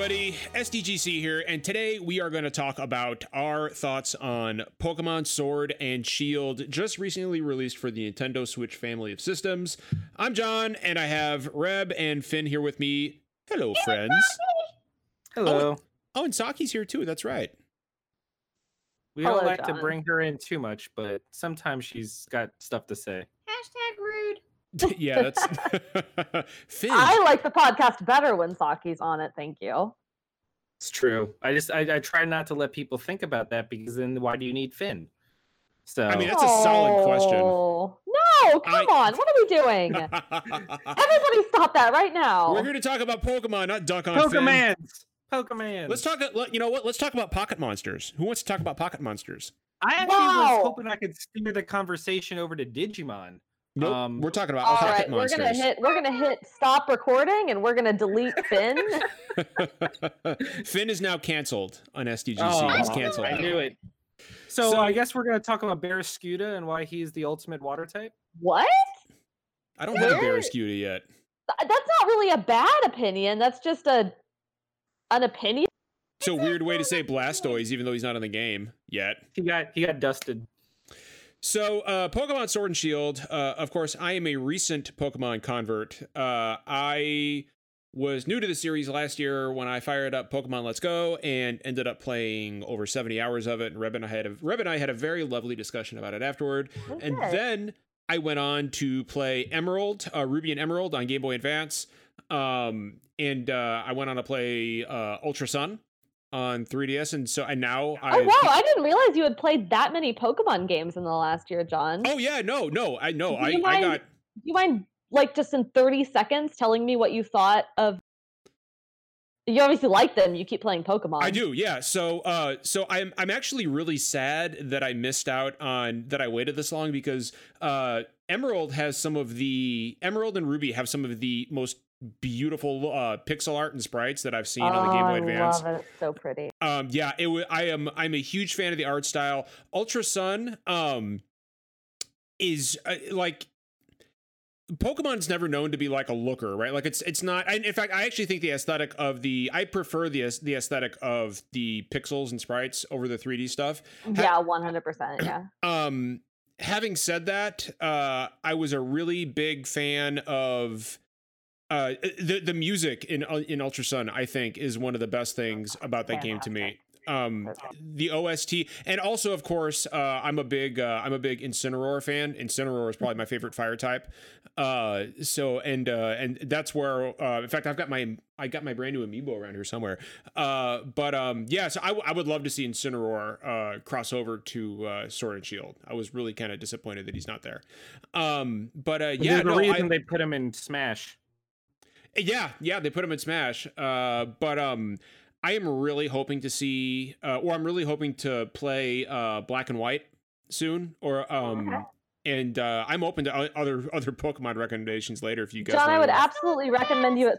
everybody, SDGC here, and today we are going to talk about our thoughts on Pokemon Sword and Shield, just recently released for the Nintendo Switch family of systems. I'm John, and I have Reb and Finn here with me. Hello, friends. Hello. Oh, oh, and Saki's here too. That's right. We don't Hello, like to bring her in too much, but sometimes she's got stuff to say. Hashtag rude. yeah, that's Finn. I like the podcast better when Saki's on it. Thank you. It's true. I just I, I try not to let people think about that because then why do you need Finn? So I mean, That's a solid question. Oh, No, come I- on. What are we doing? Everybody stop that right now. We're here to talk about Pokemon, not dunk on Finn. Pokemon. Pokemans. Let's talk. You know what? Let's talk about Pocket Monsters. Who wants to talk about Pocket Monsters? I actually Wow. was hoping I could steer the conversation over to Digimon. Nope. Um, we're talking about All Pocket right, we're gonna hit. We're gonna hit stop recording, and we're gonna delete Finn. Finn is now canceled on SDGC. Oh, He's canceled. I knew it. So, So- I guess we're going to talk about Barraskewda and why he's the ultimate water type. what? I don't have a Where- Barraskewda yet. That's not really a bad opinion. That's just a an opinion. It's a weird way to say Blastoise, even though he's not in the game yet. He got he got dusted. So, uh, Pokemon Sword and Shield. Uh, of course, I am a recent Pokemon convert. Uh, I was new to the series last year when I fired up Pokemon Let's Go and ended up playing over 70 hours of it. And Reb and I had a, Reb and I had a very lovely discussion about it afterward. And then I went on to play Emerald, uh, Ruby and Emerald on Game Boy Advance. Um, and uh, I went on to play uh, Ultra Sun on 3DS. And so, and now I. Oh wow! I didn't realize you had played that many Pokemon games in the last year, John. Oh yeah, no, no, I know. I, I got Do you mind, like, just in thirty seconds, telling me what you thought of? You obviously like them. You keep playing Pokemon. I do, yeah. So, uh, so I'm I'm actually really sad that I missed out on that I waited this long because uh, Emerald has some of the Emerald and Ruby have some of the most beautiful uh, pixel art and sprites that I've seen on the Game Boy Oh, Advance. I love it. It's so pretty. Um, yeah, it. wa- I am. I'm a huge fan of the art style. Ultra Sun. Um, is uh, like. Pokemon's never known to be like a looker, right? Like it's it's not. And in fact, I actually think the aesthetic of the I prefer the the aesthetic of the pixels and sprites over the 3D stuff. Yeah, one hundred percent. Yeah. Um, having said that, uh, I was a really big fan of uh the the music in uh, in Ultra Sun. I think is one of the best things about that game to me. Um, the OST, and also of course, uh, I'm a big uh, I'm a big Incineroar fan. Incineroar is probably my favorite fire type. Uh, so and uh, and that's where uh, in fact I've got my I got my brand new amiibo around here somewhere. Uh, but um, yeah, so I, w- I would love to see Incineroar uh, cross over to uh, Sword and Shield. I was really kind of disappointed that he's not there. Um, but uh, yeah, There's a no, reason I- they put him in Smash. Yeah, yeah, they put him in Smash. Uh, but um, I am really hoping to see, uh, or I'm really hoping to play uh, Black and White soon, or um, and uh, I'm open to other other Pokemon recommendations later if you guys. John, I would absolutely recommend you. At,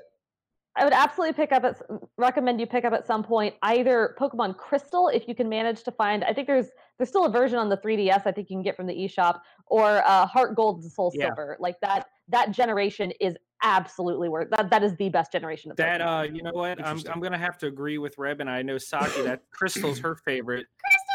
I would absolutely pick up at recommend you pick up at some point either Pokemon Crystal if you can manage to find. I think there's there's still a version on the 3DS. I think you can get from the eShop or uh, Heart Gold and Soul Yeah. Silver. Like that that generation is absolutely worth that. That is the best generation of That Pokemon. uh, you know what? I'm I'm gonna have to agree with Reb, and I know Saki that Crystal's her favorite. Crystal's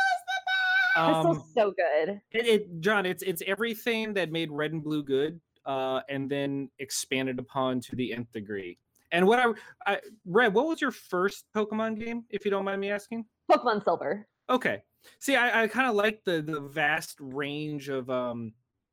Um, Crystal's so good. it, it John, it's it's everything that made Red and Blue good, uh, and then expanded upon to the nth degree. And what I, I Reb, what was your first Pokemon game, if you don't mind me asking? Pokemon Silver. Okay. See, I, I kind of like the the vast range of um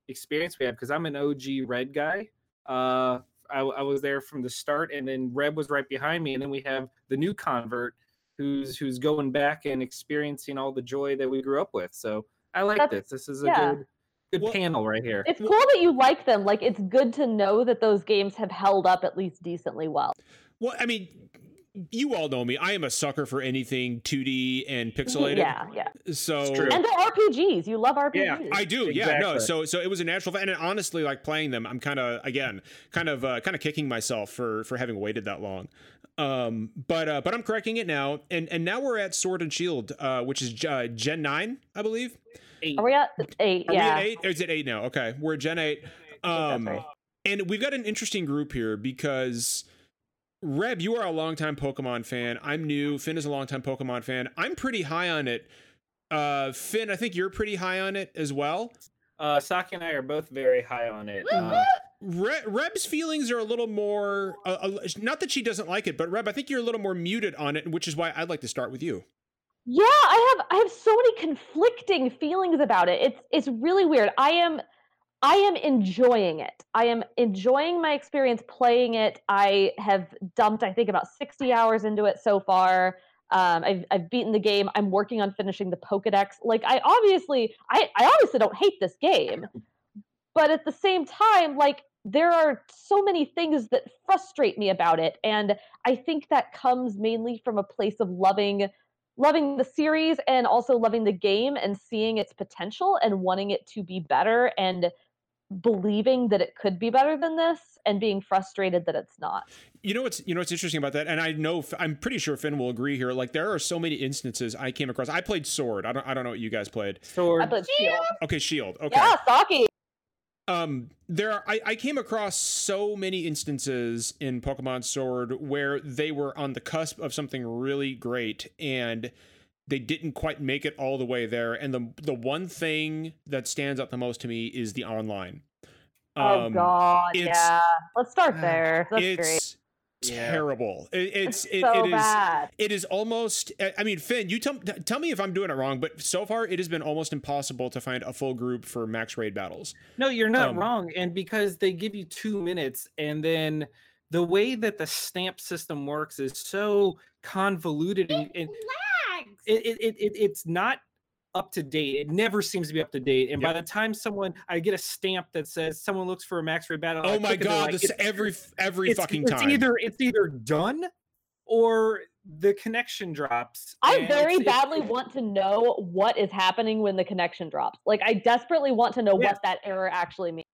experience we have because I'm an OG Red guy. Uh, I, I was there from the start, and then Reb was right behind me, and then we have the new convert who's who's going back and experiencing all the joy that we grew up with. So I like That's- this. This is a yeah. good good Well- panel right here. It's cool that you like them. Like it's good to know that those games have held up at least decently well. Well, I mean, you all know me. I am a sucker for anything 2D and pixelated. Yeah, yeah. So true. And they're RPGs. You love RPGs. Yeah, I do, yeah, no. So, so it was a natural, and honestly, like playing them, I'm kind of again, kind of, uh, kind of kicking myself for for having waited that long. Um, but uh, but I'm correcting it now, and and now we're at Sword and Shield, uh, which is uh, Gen nine, I believe. Eight. Are we at eight? Are yeah. we at eight? Or is it eight now? Okay, we're at Gen eight. Um, right. and we've got an interesting group here because Reb, you are a longtime Pokemon fan. I'm new. Finn is a longtime Pokemon fan. I'm pretty high on it. Uh, Finn, I think you're pretty high on it as well. Uh, Saki and I are both very high on it. Uh, Re- Reb's feelings are a little more. Uh, not that she doesn't like it, but Reb, I think you're a little more muted on it, which is why I'd like to start with you. Yeah, I have I have so many conflicting feelings about it. It's it's really weird. I am I am enjoying it. I am enjoying my experience playing it. I have dumped I think about 60 hours into it so far. Um, I've I've beaten the game. I'm working on finishing the Pokedex. Like I obviously I I obviously don't hate this game. But at the same time, like there are so many things that frustrate me about it and I think that comes mainly from a place of loving loving the series and also loving the game and seeing its potential and wanting it to be better and believing that it could be better than this and being frustrated that it's not. You know what's you know what's interesting about that, and I know I'm pretty sure Finn will agree here. Like there are so many instances I came across. I played Sword. I don't I don't know what you guys played. Sword. I played Shield. Okay, Shield. Okay. Yeah, Saki. Um, there are, I, I came across so many instances in Pokemon Sword where they were on the cusp of something really great and they didn't quite make it all the way there. And the the one thing that stands out the most to me is the online. oh Um, God, it's- yeah. Let's start there. That's great. it's Yeah. terrible. It, It's it's it, so it is bad. it is almost I- I mean Finn, you tell tell me if I'm doing it wrong, but so far it has been almost impossible to find a full group for max raid battles. No, you're not Um, wrong. And because they give you two minutes, and then the way that the stamp system works is so convoluted, and, and lags. it, it, it, it it's not up to date. It never seems to be up to date. And by the time someone, I get a stamp that says someone looks for a max raid battle. I Oh my click it, they're god, like, this it's- every every it's, fucking it's time. either it's either done or the connection drops. I very it's- it's- badly want to know what is happening when the connection drops. Like I desperately want to know Yes. what that error actually means.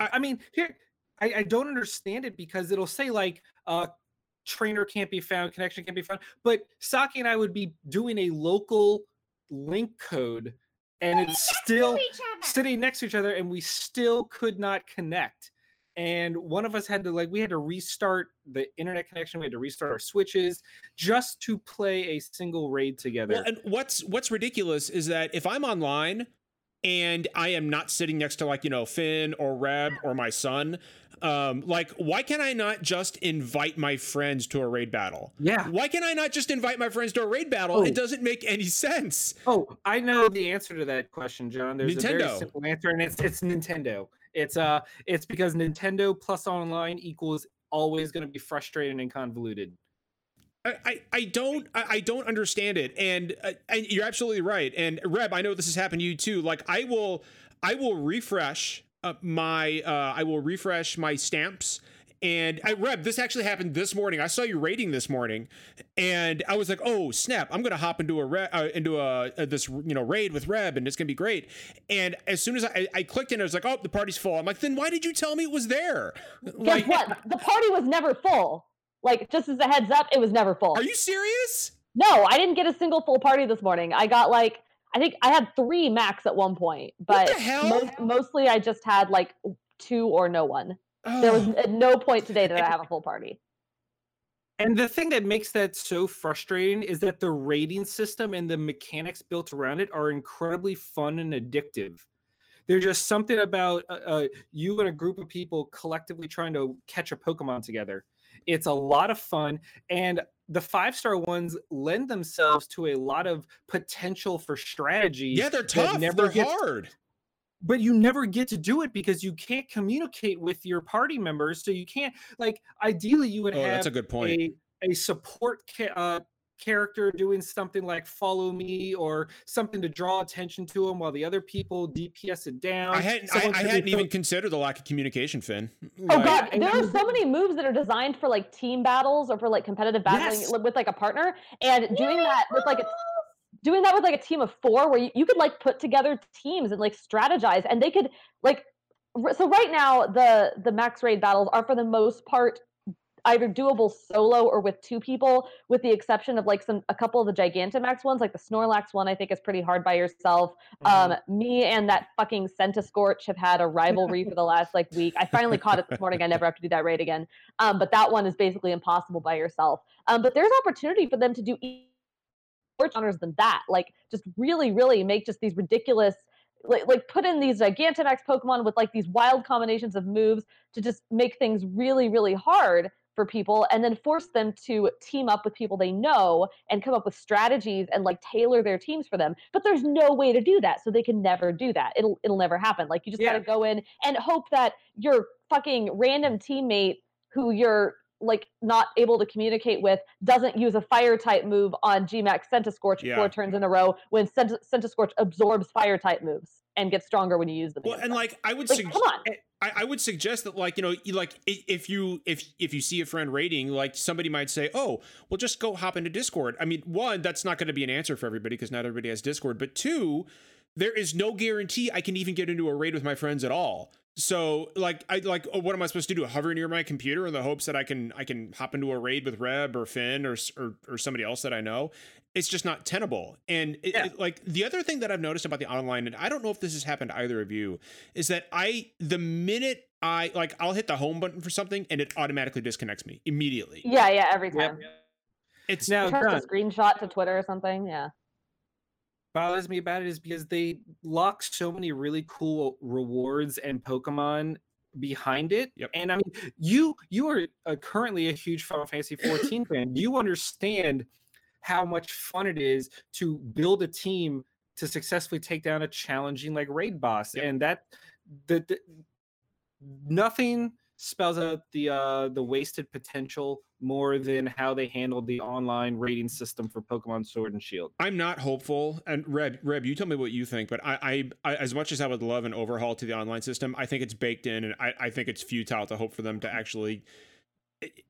I, I mean, here I, I don't understand it because it'll say like uh trainer can't be found, connection can't be found. But Saki and I would be doing a local link code and it's still sitting next to each other and we still could not connect. And one of us had to like we had to restart the internet connection, we had to restart our switches just to play a single raid together. Well, and what's what's ridiculous is that if I'm online and I am not sitting next to like you know Finn or Reb or my son, um, like why can I not just invite my friends to a raid battle? yeah. Why can I not just invite my friends to a raid battle? Oh. It doesn't make any sense. Oh, I know the answer to that question, John. There's a very simple answer, and it's it's Nintendo. It's uh, it's because Nintendo plus online equals always going to be frustrating and convoluted. I, I, don't I, I don't understand it and, uh, and you're absolutely right and Reb I know this has happened to you too like I will I will refresh uh, my uh, I will refresh my stamps and I Reb this actually happened this morning I saw you raiding this morning and I was like oh snap I'm gonna hop into a re- uh, into a, uh this you know raid with Reb and it's gonna be great and as soon as I, I clicked in I was like oh the party's full I'm like then why did you tell me it was there Guess like what? The party was never full. Like just as a heads up, it was never full. are you serious No, I didn't get a single full party this morning. I got like I think I had three max at one point, but most, mostly I just had like two or no one. There was Oh. at no point today that I have a full party. And the thing that makes that so frustrating is that the raiding system and the mechanics built around it are incredibly fun and addictive. There's just something about uh, uh, you and a group of people collectively trying to catch a Pokemon together. It's a lot of fun, and the five star ones lend themselves to a lot of potential for strategy. Yeah, they're tough. never They're gets- hard. but you never get to do it because you can't communicate with your party members. So you can't like ideally you would Oh, have that's a good point. a a support uh, character doing something like follow me or something to draw attention to them while the other people DPS it down. I hadn't. I, I hadn't even considered the lack of communication, Finn. Oh Like, god, there are so many moves that are designed for like team battles or for like competitive battling Yes. with like a partner, and doing that with like a doing that with like a team of four, where you, you could like put together teams and like strategize, and they could like. r- So right now, the the max raid battles are for the most part either doable solo or with two people, with the exception of like some a couple of the Gigantamax ones, like the Snorlax one, I think is pretty hard by yourself. Mm-hmm. Um, me and that fucking Centiskorch have had a rivalry for the last like week. I finally caught it this morning. I never have to do that raid again. Um, but that one is basically impossible by yourself. Um, but there's opportunity for them to do more genres than that. Like just really, really make just these ridiculous like, like put in these Gigantamax Pokemon with like these wild combinations of moves to just make things really, really hard for people and then force them to team up with people they know and come up with strategies and like tailor their teams for them but there's no way to do that so they can never do that it'll it'll never happen like you just yeah. got to go in and hope that your fucking random teammate who you're like not able to communicate with doesn't use a fire type move on Gmax Centiskorch yeah. four turns in a row when Cent- absorbs fire type moves and get stronger when you use them. Well, and like I would like, come on. I, I, would suggest that like you know like if you if if you see a friend raiding like somebody might say oh well just go hop into discord i mean one that's not going to be an answer for everybody because not everybody has discord but two there is no guarantee i can even get into a raid with my friends at all so like I like oh, what am I supposed to do? Hover near my computer in the hopes that I can I can hop into a raid with Reb or Finn or or, or somebody else that I know. It's just not tenable. And it, yeah. it, like the other thing that I've noticed about the online, and I don't know if this has happened to either of you, is that I the minute I like I'll hit the home button for something and it automatically disconnects me immediately. Yeah, yeah, every time. Yep. It's now a screenshot to Twitter or something. Yeah bothers me about it is because they lock so many really cool rewards and Pokemon behind it. Yep. And I mean, you you are uh, currently a huge Final Fantasy 14 fan. You understand how much fun it is to build a team to successfully take down a challenging like raid boss, yep. and that the, the nothing spells out the uh, the wasted potential more than how they handled the online raiding system for Pokemon Sword and Shield. I'm not hopeful, and Reb, Reb, you tell me what you think. But I, I, I as much as I would love an overhaul to the online system, I think it's baked in, and I, I think it's futile to hope for them to actually.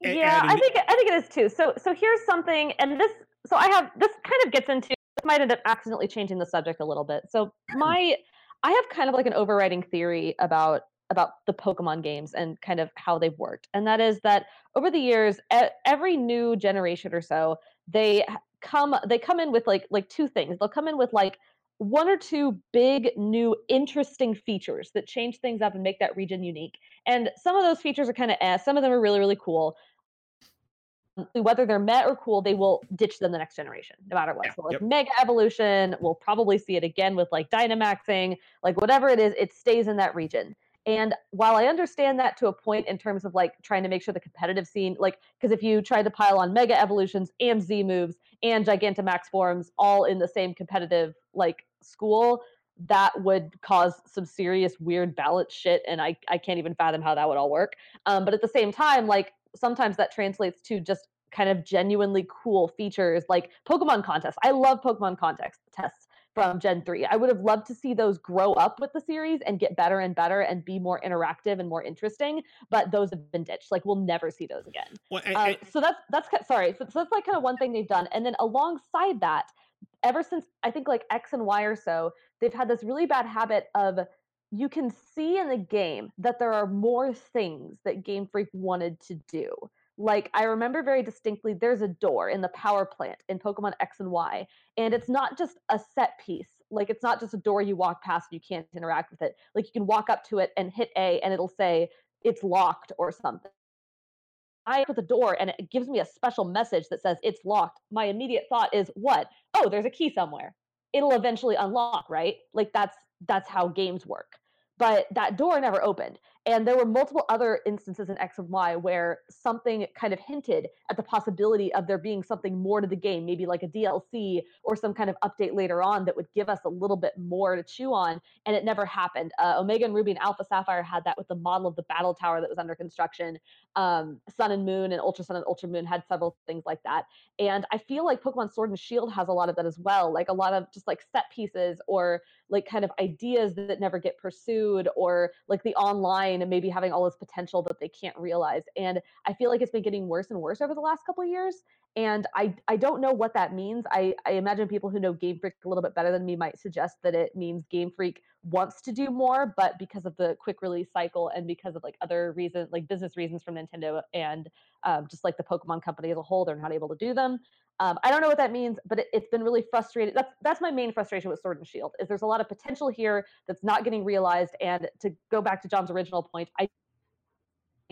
Yeah, I think I think it is too. So so here's something, and this so I have this kind of gets into this might end up accidentally changing the subject a little bit. So my I have kind of like an overriding theory about about the Pokemon games and kind of how they've worked. And that is that over the years, every new generation or so, they come they come in with like like two things. They'll come in with like one or two big new interesting features that change things up and make that region unique. And some of those features are kind of eh, some of them are really really cool. Whether they're met or cool, they will ditch them the next generation, no matter what. Yeah, so like yep. Mega Evolution, we'll probably see it again with like Dynamaxing, like whatever it is, it stays in that region. And while I understand that to a point in terms of like trying to make sure the competitive scene, like, because if you try to pile on mega evolutions and Z moves and Gigantamax forms all in the same competitive like school, that would cause some serious weird balance shit. And I, I can't even fathom how that would all work. Um, but at the same time, like, sometimes that translates to just kind of genuinely cool features like Pokemon contests. I love Pokemon contests tests from Gen 3. I would have loved to see those grow up with the series and get better and better and be more interactive and more interesting, but those have been ditched. Like we'll never see those again. Well, I, I, uh, so that's that's sorry. So, so that's like kind of one thing they've done. And then alongside that, ever since I think like X and Y or so, they've had this really bad habit of you can see in the game that there are more things that Game Freak wanted to do like I remember very distinctly there's a door in the power plant in Pokemon X and Y and it's not just a set piece. Like it's not just a door you walk past and you can't interact with it. Like you can walk up to it and hit A and it'll say it's locked or something. I put the door and it gives me a special message that says it's locked. My immediate thought is what? Oh there's a key somewhere. It'll eventually unlock right? Like that's that's how games work. But that door never opened and there were multiple other instances in X and Y where something kind of hinted at the possibility of there being something more to the game, maybe like a DLC or some kind of update later on that would give us a little bit more to chew on. And it never happened. Uh, Omega and Ruby and Alpha Sapphire had that with the model of the battle tower that was under construction. Um, Sun and Moon and Ultra Sun and Ultra Moon had several things like that. And I feel like Pokemon Sword and Shield has a lot of that as well, like a lot of just like set pieces or like kind of ideas that never get pursued or like the online and maybe having all this potential that they can't realize. And I feel like it's been getting worse and worse over the last couple of years. And I, I don't know what that means. I, I imagine people who know Game Freak a little bit better than me might suggest that it means Game Freak wants to do more, but because of the quick release cycle and because of like other reasons, like business reasons from Nintendo and um, just like the Pokemon company as a whole, they're not able to do them. Um, I don't know what that means, but it, has been really frustrating. That's that's my main frustration with Sword and Shield is there's a lot of potential here that's not getting realized. And to go back to John's original point, I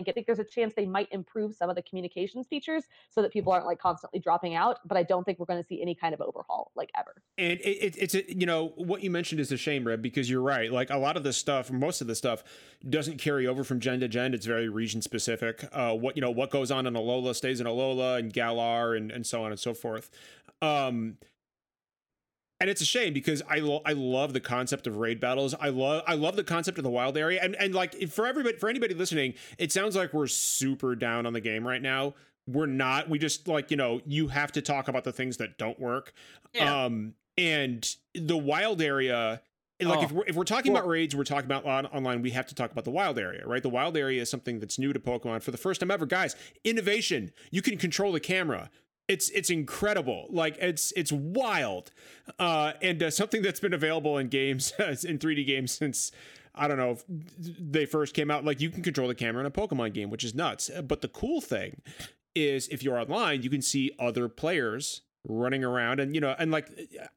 I think there's a chance they might improve some of the communications features so that people aren't like constantly dropping out. But I don't think we're going to see any kind of overhaul like ever. And it, it, it's a, you know what you mentioned is a shame, Reb, because you're right. Like a lot of this stuff, most of the stuff, doesn't carry over from gen to gen. It's very region specific. Uh, what you know, what goes on in Alola stays in Alola and Galar and and so on and so forth. Um, and it's a shame because I lo- I love the concept of raid battles. I love I love the concept of the wild area. And and like for everybody for anybody listening, it sounds like we're super down on the game right now. We're not. We just like, you know, you have to talk about the things that don't work. Yeah. Um and the wild area like oh, if we're, if we're talking well, about raids, we're talking about on, online, we have to talk about the wild area, right? The wild area is something that's new to Pokemon for the first time ever. Guys, innovation. You can control the camera it's it's incredible. Like it's it's wild. Uh and uh, something that's been available in games in 3d games since i don't know they first came out like you can control the camera in a pokemon game which is nuts. But the cool thing is if you're online you can see other players running around and you know and like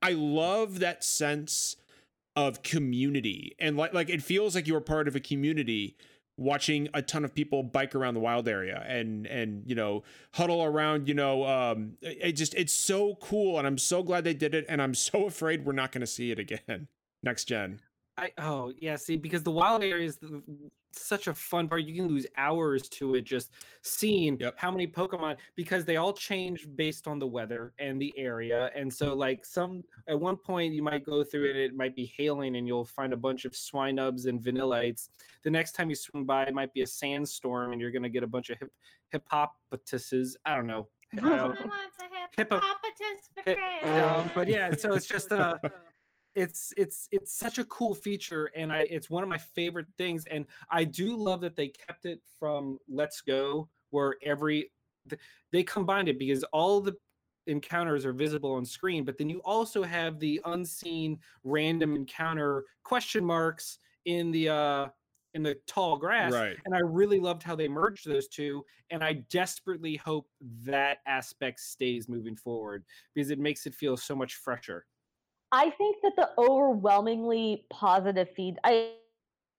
i love that sense of community. And like like it feels like you're part of a community watching a ton of people bike around the wild area and and you know huddle around you know um it just it's so cool and i'm so glad they did it and i'm so afraid we're not going to see it again. Next gen. I oh yeah, see because the wild area is such a fun part. You can lose hours to it just seeing yep. how many Pokemon because they all change based on the weather and the area. And so like some at one point you might go through it, it might be hailing and you'll find a bunch of Swinubs and vanillites. The next time you swing by, it might be a sandstorm and you're gonna get a bunch of hip hippopotamuses. I don't know. Hippo, hippo, hippo, but yeah, so it's just uh it's it's it's such a cool feature and i it's one of my favorite things and i do love that they kept it from let's go where every they combined it because all the encounters are visible on screen but then you also have the unseen random encounter question marks in the uh in the tall grass right. and i really loved how they merged those two and i desperately hope that aspect stays moving forward because it makes it feel so much fresher I think that the overwhelmingly positive feed, I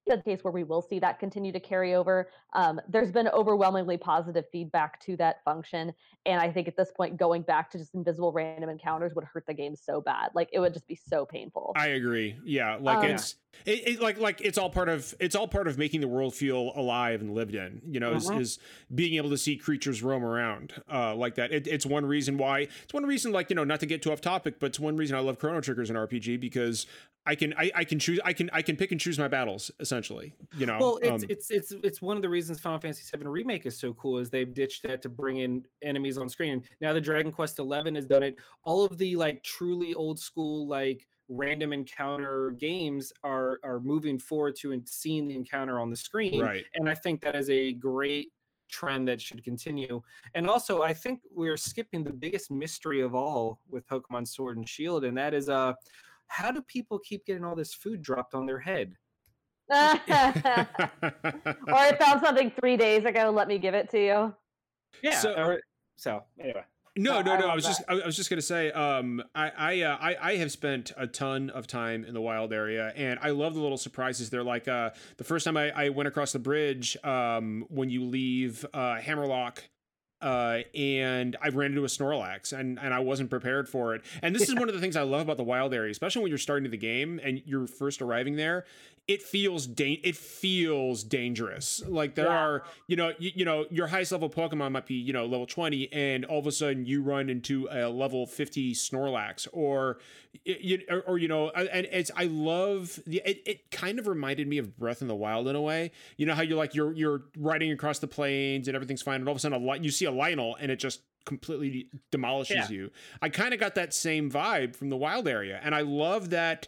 the case where we will see that continue to carry over. Um, there's been overwhelmingly positive feedback to that function, and I think at this point, going back to just invisible random encounters would hurt the game so bad. Like it would just be so painful. I agree. Yeah, like um, it's it, it, like like it's all part of it's all part of making the world feel alive and lived in. You know, uh-huh. is, is being able to see creatures roam around uh, like that. It, it's one reason why. It's one reason, like you know, not to get too off topic, but it's one reason I love Chrono Triggers in RPG because I can I, I can choose I can I can pick and choose my battles essentially. You know. Well, it's um, it's it's it's one of the reasons Final Fantasy VII Remake is so cool is they've ditched that to bring in enemies on screen. Now the Dragon Quest XI has done it. All of the like truly old school like random encounter games are are moving forward to and seeing the encounter on the screen. Right. And I think that is a great trend that should continue. And also, I think we're skipping the biggest mystery of all with Pokemon Sword and Shield, and that is uh how do people keep getting all this food dropped on their head? or I found something three days ago. Let me give it to you. Yeah. So, or, so anyway. No, no, no. I, I was that. just, I was just gonna say, um, I, I, uh, I, I have spent a ton of time in the wild area, and I love the little surprises. They're like, uh, the first time I, I went across the bridge, um, when you leave, uh, Hammerlocke, uh, and I ran into a Snorlax, and and I wasn't prepared for it. And this is one of the things I love about the wild area, especially when you're starting the game and you're first arriving there. It feels da- it feels dangerous. Like there yeah. are, you know, you, you know, your highest level Pokemon might be, you know, level 20, and all of a sudden you run into a level 50 Snorlax, or you or, or you know, and it's I love the it, it kind of reminded me of Breath in the Wild in a way. You know how you're like you're you're riding across the plains and everything's fine, and all of a sudden a light you see a Lynel and it just completely demolishes yeah. you. I kind of got that same vibe from the wild area, and I love that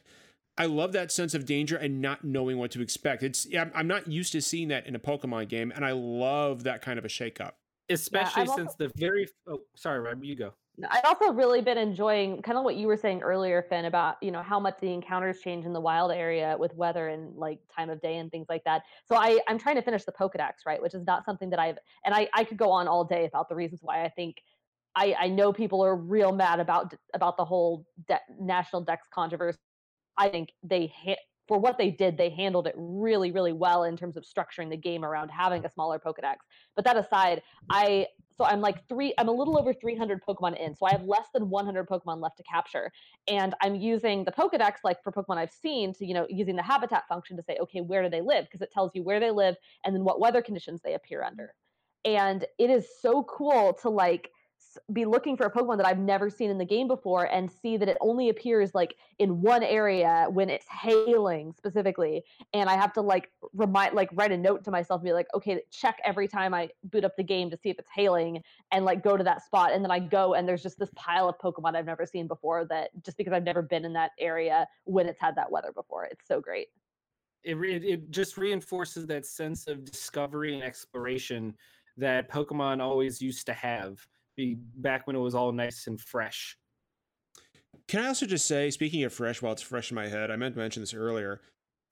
I love that sense of danger and not knowing what to expect. It's yeah, I'm not used to seeing that in a Pokemon game, and I love that kind of a shakeup. Especially I've since the very oh sorry, Rob, you go. I've also really been enjoying kind of what you were saying earlier, Finn, about you know how much the encounters change in the wild area with weather and like time of day and things like that. So I I'm trying to finish the Pokedex, right, which is not something that I've and I I could go on all day about the reasons why I think I I know people are real mad about about the whole de- national Dex controversy. I think they hit for what they did, they handled it really, really well in terms of structuring the game around having a smaller Pokedex. But that aside, I so I'm like three, I'm a little over 300 Pokemon in. So I have less than 100 Pokemon left to capture. And I'm using the Pokedex, like for Pokemon I've seen, to, you know, using the habitat function to say, okay, where do they live? Because it tells you where they live and then what weather conditions they appear under. And it is so cool to like be looking for a Pokemon that I've never seen in the game before and see that it only appears like in one area when it's hailing specifically. And I have to like remind, like write a note to myself and be like, okay, check every time I boot up the game to see if it's hailing and like go to that spot. And then I go and there's just this pile of Pokemon I've never seen before that just because I've never been in that area when it's had that weather before. It's so great. It, it, it just reinforces that sense of discovery and exploration that Pokemon always used to have be back when it was all nice and fresh. Can I also just say, speaking of fresh, while it's fresh in my head, I meant to mention this earlier.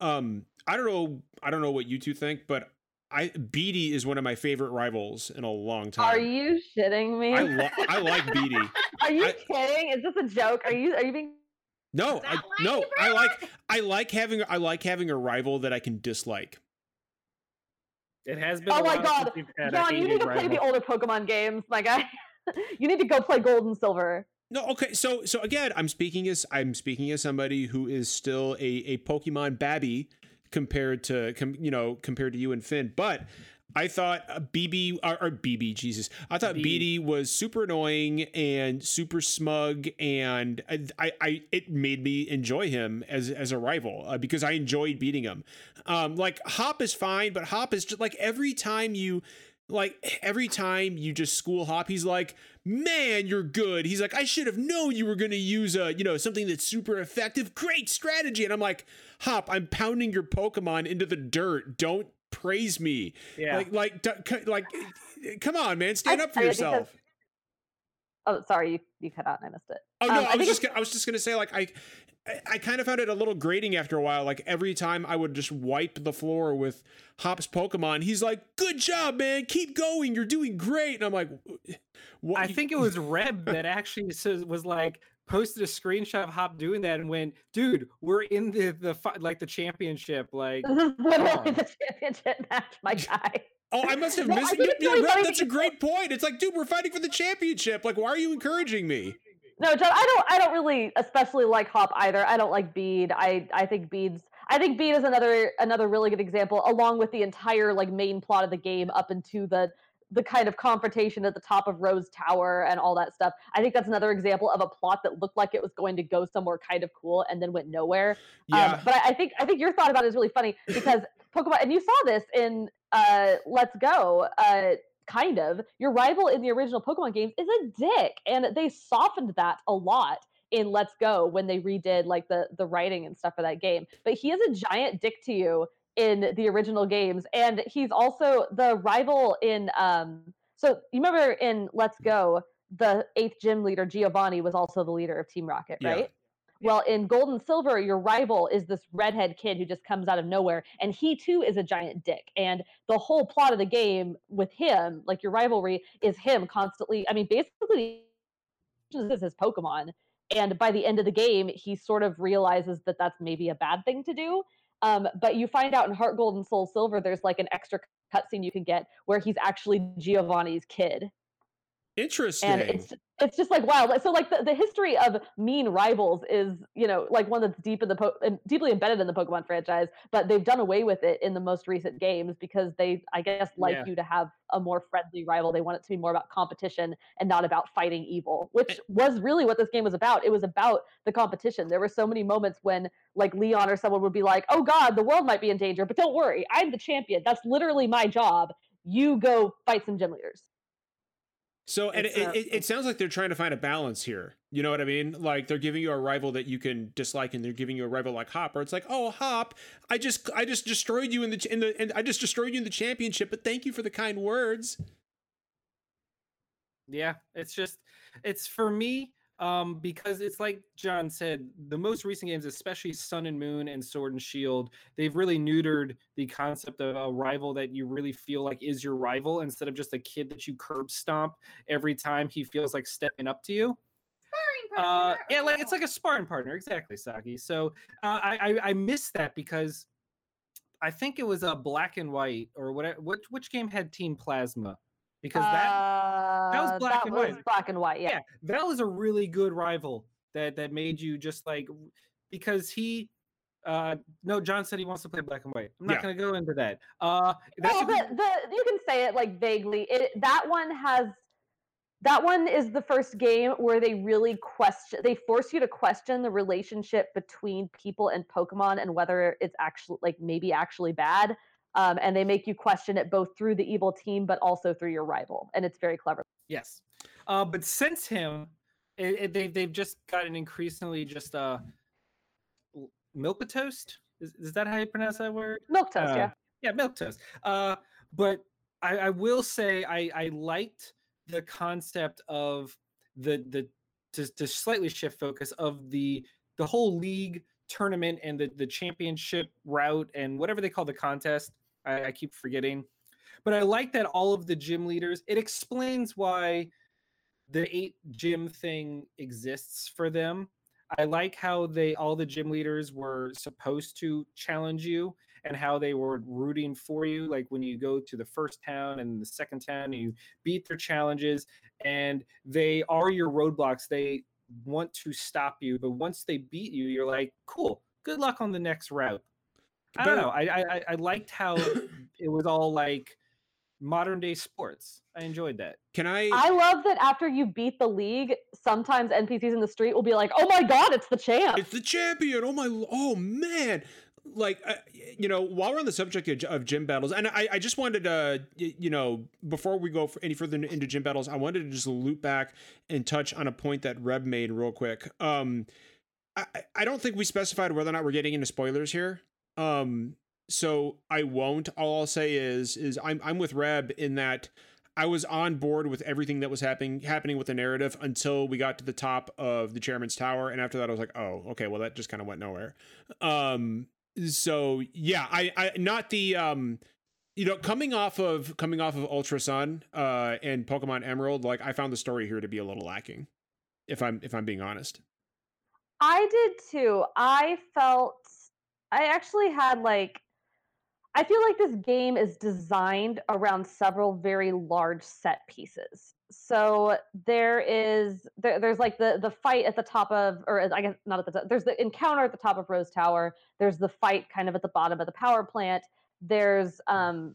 Um, I don't know, I don't know what you two think, but I Beedee is one of my favorite rivals in a long time. Are you shitting me? I, lo- I like Beedee. Are you I- kidding? Is this a joke? Are you are you being No, I, no, I like? I like having I like having a rival that I can dislike. It has been. Oh a my God, since we've had John, you need hated to play the older Pokemon games, my guy. you need to go play Gold and Silver. No, okay, so so again, I'm speaking as I'm speaking as somebody who is still a a Pokemon babby compared to com, you know compared to you and Finn, but I thought uh, BB or, or BB Jesus, I thought B. BD was super annoying and super smug, and I, I, I it made me enjoy him as as a rival uh, because I enjoyed beating him. Um, like Hop is fine, but Hop is just like every time you like eh, every time you just school hop he's like man you're good. He's like i should have known you were going to use a you know something that's super effective. Great strategy. And i'm like hop i'm pounding your pokemon into the dirt. Don't praise me. Yeah. like like d- c- like eh, eh, come on man stand I- up for I- because- yourself. Oh, sorry, you, you cut out and I missed it. oh no Um, I i was just gonna, i was just gonna say like i I- I kind of found it a little grating after a while. Like every time I would just wipe the floor with Hop's Pokemon, he's like, "Good job, man! Keep going. You're doing great." And I'm like, "What?" I think it was Reb that actually says was like posted a screenshot of Hop doing that and went, "Dude, we're in the the like the championship." Like, This is literally the championship match, my guy. Oh, I must have No, missed it. it's really that's a great point. It's like, dude, we're fighting for the championship. Like, why are you encouraging me? No, John, I don't. I don't really, especially like Hop either. I don't like Bede. I I think Bede's. I think Bede is another another really good example, along with the entire like main plot of the game up into the the kind of confrontation at the top of Rose Tower and all that stuff. I think that's another example of a plot that looked like it was going to go somewhere kind of cool and then went nowhere. Yeah. Um, but I, I think I think your thought about it is really funny because Pokemon, and you saw this in uh, Let's Go. Uh, kind of your rival in the original Pokemon games is a dick, and they softened that a lot in Let's Go when they redid like the the writing and stuff for that game. But he is a giant dick to you in the original games, and he's also the rival in. um So you remember in Let's Go, the eighth gym leader Giovanni was also the leader of Team Rocket, right? Well, in Gold and Silver, your rival is this redhead kid who just comes out of nowhere, and he too is a giant dick. And the whole plot of the game with him, like your rivalry, is him constantly. I mean, basically, this is his Pokemon. And by the end of the game, he sort of realizes that that's maybe a bad thing to do. Um, but you find out in Heart Gold and Soul Silver, there's like an extra cutscene you can get where he's actually Giovanni's kid Interesting. and it's it's just like wow so like the, the history of mean rivals is you know like one that's deep in the po- deeply embedded in the pokemon franchise but they've done away with it in the most recent games because they i guess like Yeah. you to have a more friendly rival. They want it to be more about competition and not about fighting evil which eh was really what this game was about. It was about the competition. There were so many moments when like leon or someone would be like oh god the world might be in danger but don't worry i'm the champion. That's literally my job. You go fight some gym leaders So and it, it, it sounds like they're trying to find a balance here. You know what I mean? Like they're giving you a rival that you can dislike, and they're giving you a rival like Hop, where it's like, oh Hop, I just I just destroyed you in the in the and I just destroyed you in the championship, but thank you for the kind words. Yeah, it's just it's for me um because it's like John said, the most recent games, especially Sun and Moon and Sword and Shield, they've really neutered the concept of a rival that you really feel like is your rival instead of just a kid that you curb stomp every time he feels like stepping up to you. Sparring Uh, partner, yeah, like it's like a sparring partner, exactly, Saki. So uh, I, I I miss that because I think it was a black and white or whatever. Which which game had Team Plasma? Because that that was Uh, black and was white. black and white. Yeah. yeah, that was a really good rival that that made you just like because he uh no John said he wants to play black and white. I'm not Yeah. gonna go into that. Uh that's well, a good- the, the you can say it like vaguely. It that one has that one is the first game where they really question they force you to question the relationship between people and Pokemon and whether it's actually like maybe actually bad. Um, and they make you question it both through the evil team but also through your rival, and it's very clever. yes. Uh but since him it, it, they've they've just gotten increasingly just uh milk toast. Is, is that how you pronounce that word? Milk toast, Uh, yeah. yeah, milk toast. Uh, but I, I will say I, I liked the concept of the the to, to slightly shift focus of the the whole league tournament and the the championship route and whatever they call the contest. I, I keep forgetting, but I like that all of the gym leaders. It explains why the eight gym thing exists for them. I like how they all the gym leaders were supposed to challenge you and how they were rooting for you. Like when you go to the first town and the second town, and you beat their challenges, and they are your roadblocks. They want to stop you, but once they beat you, you're like, cool. Good luck on the next route. I don't know. I I, I- I liked how it was all like modern day sports. I enjoyed that. Can I? I love that after you beat the league, sometimes NPCs in the street will be like, "Oh my god, it's the champ!" It's the champion. Oh my! Oh man! Like uh, you know, while we're on the subject of, of gym battles, and I, I just wanted to, y- you know, before we go for any further into gym battles, I wanted to just loop back and touch on a point that Reb made real quick. Um, I, I- I don't think we specified whether or not we're getting into spoilers here. Um, so I won't. All I'll say is, is I'm I'm with Reb in that. I was on board with everything that was happening happening with the narrative until we got to the top of the chairman's tower, and after that, I was like, "Oh, okay, well, that just kind of went nowhere." Um, so yeah, I, I not the um, you know, coming off of coming off of Ultra Sun, uh, and Pokemon Emerald, like I found the story here to be a little lacking, if I'm if I'm being honest. I did too. I felt I actually had like I feel like this game is designed around several very large set pieces. So there is there, there's like the the fight at the top of or I guess not at the top. There's the encounter at the top of Rose Tower. There's the fight kind of at the bottom of the power plant. There's um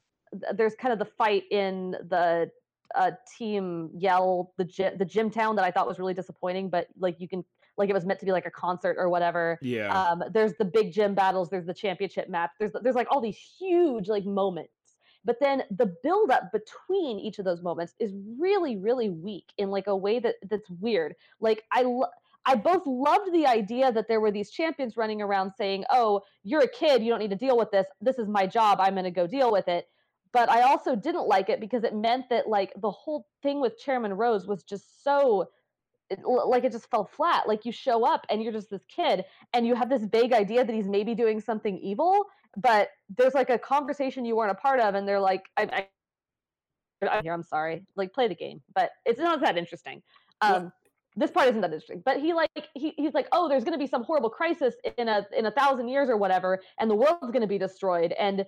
there's kind of the fight in the uh, team yell the gy- the gym town that I thought was really disappointing, but like you can like it was meant to be like a concert or whatever. Yeah, Um, there's the big gym battles. There's the championship match. There's there's like all these huge like moments. But then the build up between each of those moments is really really weak in like a way that that's weird. Like I lo- I both loved the idea that there were these champions running around saying, "Oh, you're a kid. You don't need to deal with this. This is my job. I'm going to go deal with it." But I also didn't like it because it meant that like the whole thing with Chairman Rose was just so it, like it just fell flat. Like you show up and you're just this kid and you have this vague idea that he's maybe doing something evil, but there's like a conversation you weren't a part of, and they're like, I, I'm here, I'm sorry, like play the game, but it's not that interesting. Um, this part isn't that interesting, but he like he, he's like, oh, there's gonna be some horrible crisis in a in a thousand years or whatever, and the world's gonna be destroyed, and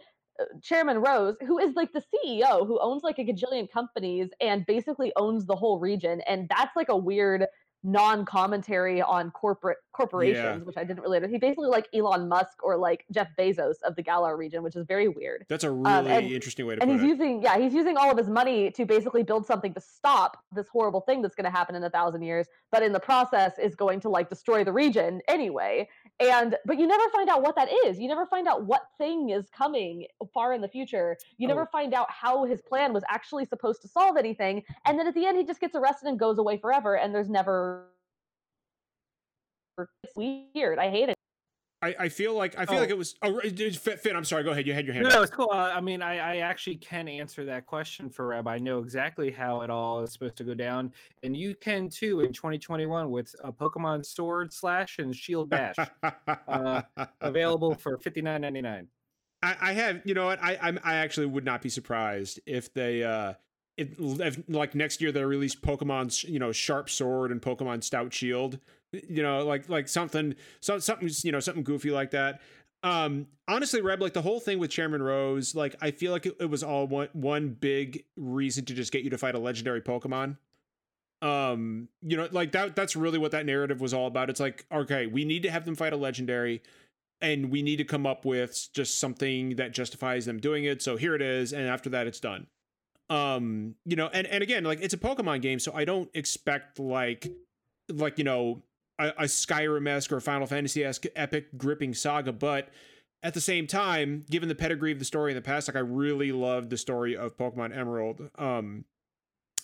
Chairman Rose, who is like the CEO, who owns like a gajillion companies and basically owns the whole region, and that's like a weird non-commentary on corporate corporations, Yeah. which I didn't really. He basically like Elon Musk or like Jeff Bezos of the Galar region, which is very weird. That's a really Um, and- interesting way to And he's it. using, yeah, he's using all of his money to basically build something to stop this horrible thing that's going to happen in a thousand years, but in the process is going to like destroy the region anyway. And but you never find out what that is. You never find out what thing is coming far in the future. You never Oh. find out how his plan was actually supposed to solve anything. And then at the end, he just gets arrested and goes away forever. And there's never. It's weird. I hate it. I, I feel like I feel like Oh. it was. Oh, Finn, I'm sorry. Go ahead. You had your hand. No, up. it's cool. Uh, I mean, I, I actually can answer that question for Reb. I know exactly how it all is supposed to go down, and you can too in 2021 with a Pokemon Sword Slash and Shield Bash, uh, available for 59.99. I, I have, you know what? I I'm, I actually would not be surprised if they, uh, if, if like next year they release Pokemon's, you know, Sharp Sword and Pokemon Stout Shield, you know, like like something, so, something, you know, something goofy like that. Um, honestly, Reb, like the whole thing with Chairman Rose, like I feel like it, it was all one one big reason to just get you to fight a legendary Pokemon. Um, you know, like that that's really what that narrative was all about. It's like, okay, we need to have them fight a legendary and we need to come up with just something that justifies them doing it. So here it is, and after that, it's done. Um, you know, and and again, like it's a Pokemon game, so I don't expect like like you know a, a Skyrim esque or Final Fantasy esque epic gripping saga, but at the same time, given the pedigree of the story in the past, like I really loved the story of Pokemon Emerald. Um,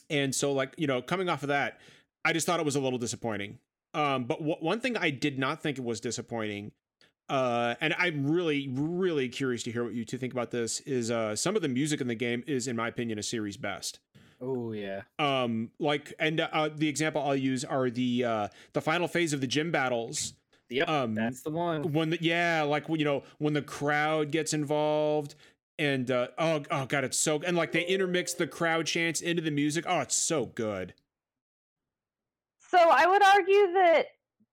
and so like you know, coming off of that, I just thought it was a little disappointing. Um, but w- one thing I did not think it was disappointing uh and i'm really really curious to hear what you two think about this is uh some of the music in the game is in my opinion a series best Oh yeah. um like and uh the example i'll use are the uh the final phase of the gym battles Yep. Um, that's the one. when the yeah like when you know when the crowd gets involved and uh oh oh god it's so and like they intermix the crowd chants into the music oh it's so good So I would argue that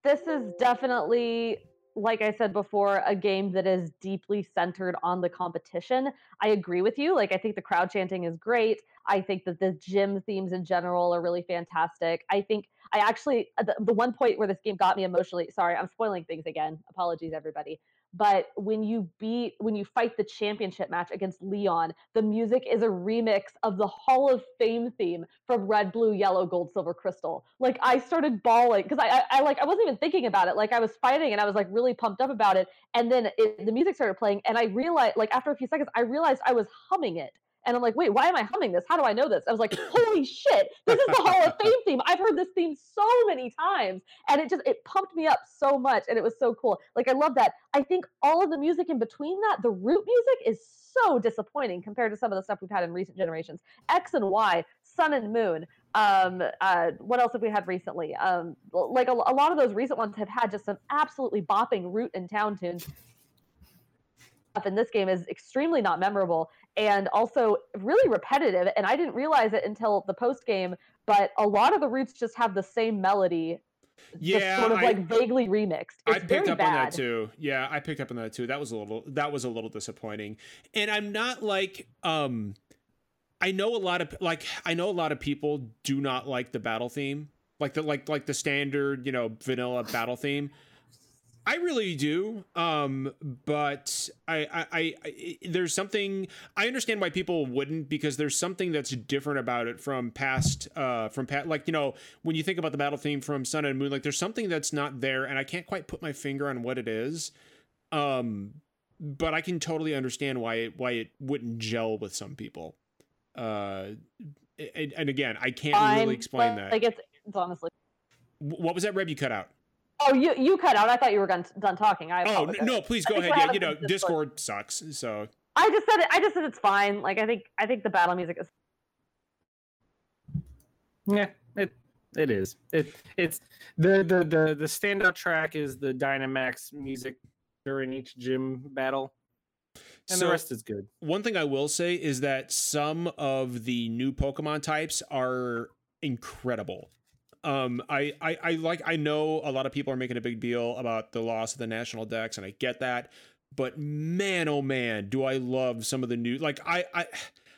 this is definitely, like I said before, a game that is deeply centered on the competition. I agree with you. Like, I think the crowd chanting is great. I think that the gym themes in general are really fantastic. I think I actually, the, the one point where this game got me emotionally, sorry, I'm spoiling things again. Apologies, everybody. But when you beat, when you fight the championship match against Leon, the music is a remix of the Hall of Fame theme from Red, Blue, Yellow, Gold, Silver, Crystal. Like I started bawling because I, I, I like I wasn't even thinking about it. Like I was fighting and I was like really pumped up about it. And then it, the music started playing, and I realized, like after a few seconds, I realized I was humming it. And I'm like, wait, why am I humming this? How do I know this? I was like, holy shit, this is the Hall of Fame theme. I've heard this theme so many times. And it just, it pumped me up so much. And it was so cool. Like, I love that. I think all of the music in between that, the route music is so disappointing compared to some of the stuff we've had in recent generations. X and Y, Sun and Moon. Um, uh, what else have we had recently? Um, like a, a lot of those recent ones have had just some absolutely bopping route and town tunes. Stuff in this game is extremely not memorable and also really repetitive. And I didn't realize it until the post game, but a lot of the routes just have the same melody, yeah just sort of I- like vaguely remixed. It's I picked up bad. on that too. Yeah, I picked up on that too. That was a little that was a little disappointing. And I'm not like um I know a lot of like I know a lot of people do not like the battle theme. Like the like like the standard, you know, vanilla battle theme. I really do. Um but I I, I I there's something I understand why people wouldn't because there's something that's different about it from past uh from past like you know when you think about the battle theme from Sun and Moon like there's something that's not there and I can't quite put my finger on what it is. Um but I can totally understand why it why it wouldn't gel with some people. Uh and, and again, I can't Fine, really explain that. Like it's, it's honestly. What was that Reb you cut out? Oh, you you cut out. I thought you were done, done talking. I Oh n- no, please go ahead. Yeah, you know, Discord- Discord sucks. So I just said it. I just said it's fine. Like I think I think the battle music is Yeah, it it is. It it's the the the the standout track is the Dynamax music during each gym battle, and So- the rest is good. one thing I will say is that some of the new Pokemon types are incredible. Um, I, I, I like I know a lot of people are making a big deal about the loss of the National Dex, and I get that. But man, oh man, do I love some of the new like I I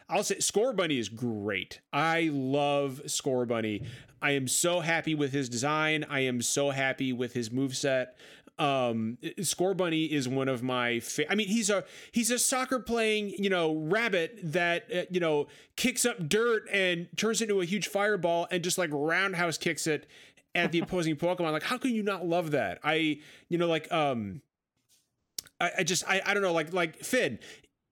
I'll say Scorbunny is great. I love Scorbunny. I am so happy with his design. I am so happy with his move set. Um, Scorbunny is one of my. Fa- I mean, he's a he's a soccer playing you know rabbit that uh, you know kicks up dirt and turns into a huge fireball and just like roundhouse kicks it at the opposing Pokemon. Like, how can you not love that? I you know like um. I, I just I, I don't know like like Finn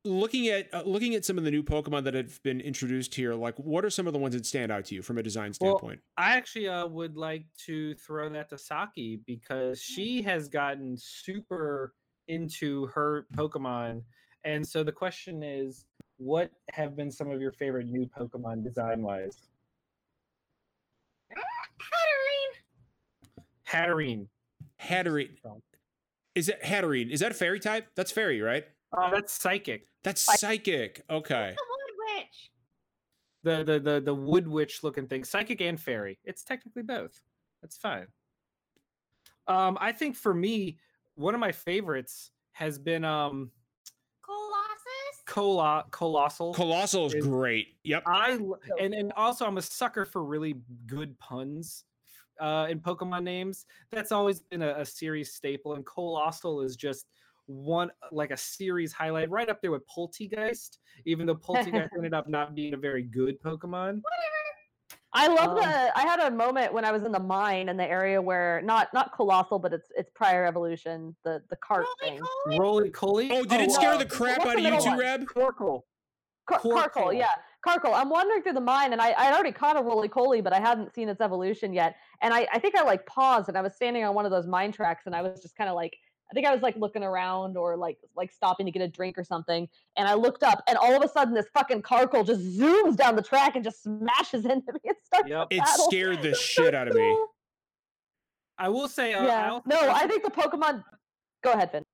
looking at uh, looking at some of the new Pokemon that have been introduced here, like what are some of the ones that stand out to you from a design standpoint? Well, I actually uh, would like to throw that to Saki because she has gotten super into her Pokemon, and so the question is, what have been some of your favorite new Pokemon design wise? Hatterene. Hatterene. Hatterene. Is it Hatterene? Is that a fairy type? That's fairy, right? Oh, that's psychic. That's psychic. Okay. The wood witch. The the the the wood witch looking thing, psychic and fairy. It's technically both. That's fine. Um, I think for me, one of my favorites has been um Colossus. Colo- Coalossal. Coalossal is Is- great. Yep. I l- and and also I'm a sucker for really good puns uh, in Pokemon names. That's always been a, a series staple, and Coalossal is just one like a series highlight, right up there with Polteageist. Even though Polteageist ended up not being a very good Pokemon. Whatever. I love Um, the. I had a moment when I was in the mine in the area where not not Coalossal, but it's it's prior evolution, the the cart Roly thing. Rolycoly. Oh, did it Oh, scare wow. the crap What's out of you middle too. Reb? Corkle. Car- Corkle. Carkol, yeah, Carkol. I'm wandering through the mine, and I I already caught a Rolycoly, but I hadn't seen its evolution yet. And I I think I like paused, and I was standing on one of those mine tracks, and I was just kind of like. I think I was like looking around or like like stopping to get a drink or something, and I looked up, and all of a sudden this fucking Carkol just zooms down the track and just smashes into me and starts Yep. It scared the shit out of me. I will say. Uh, I yeah. also- No, I think the Pokemon. Go ahead, Finn.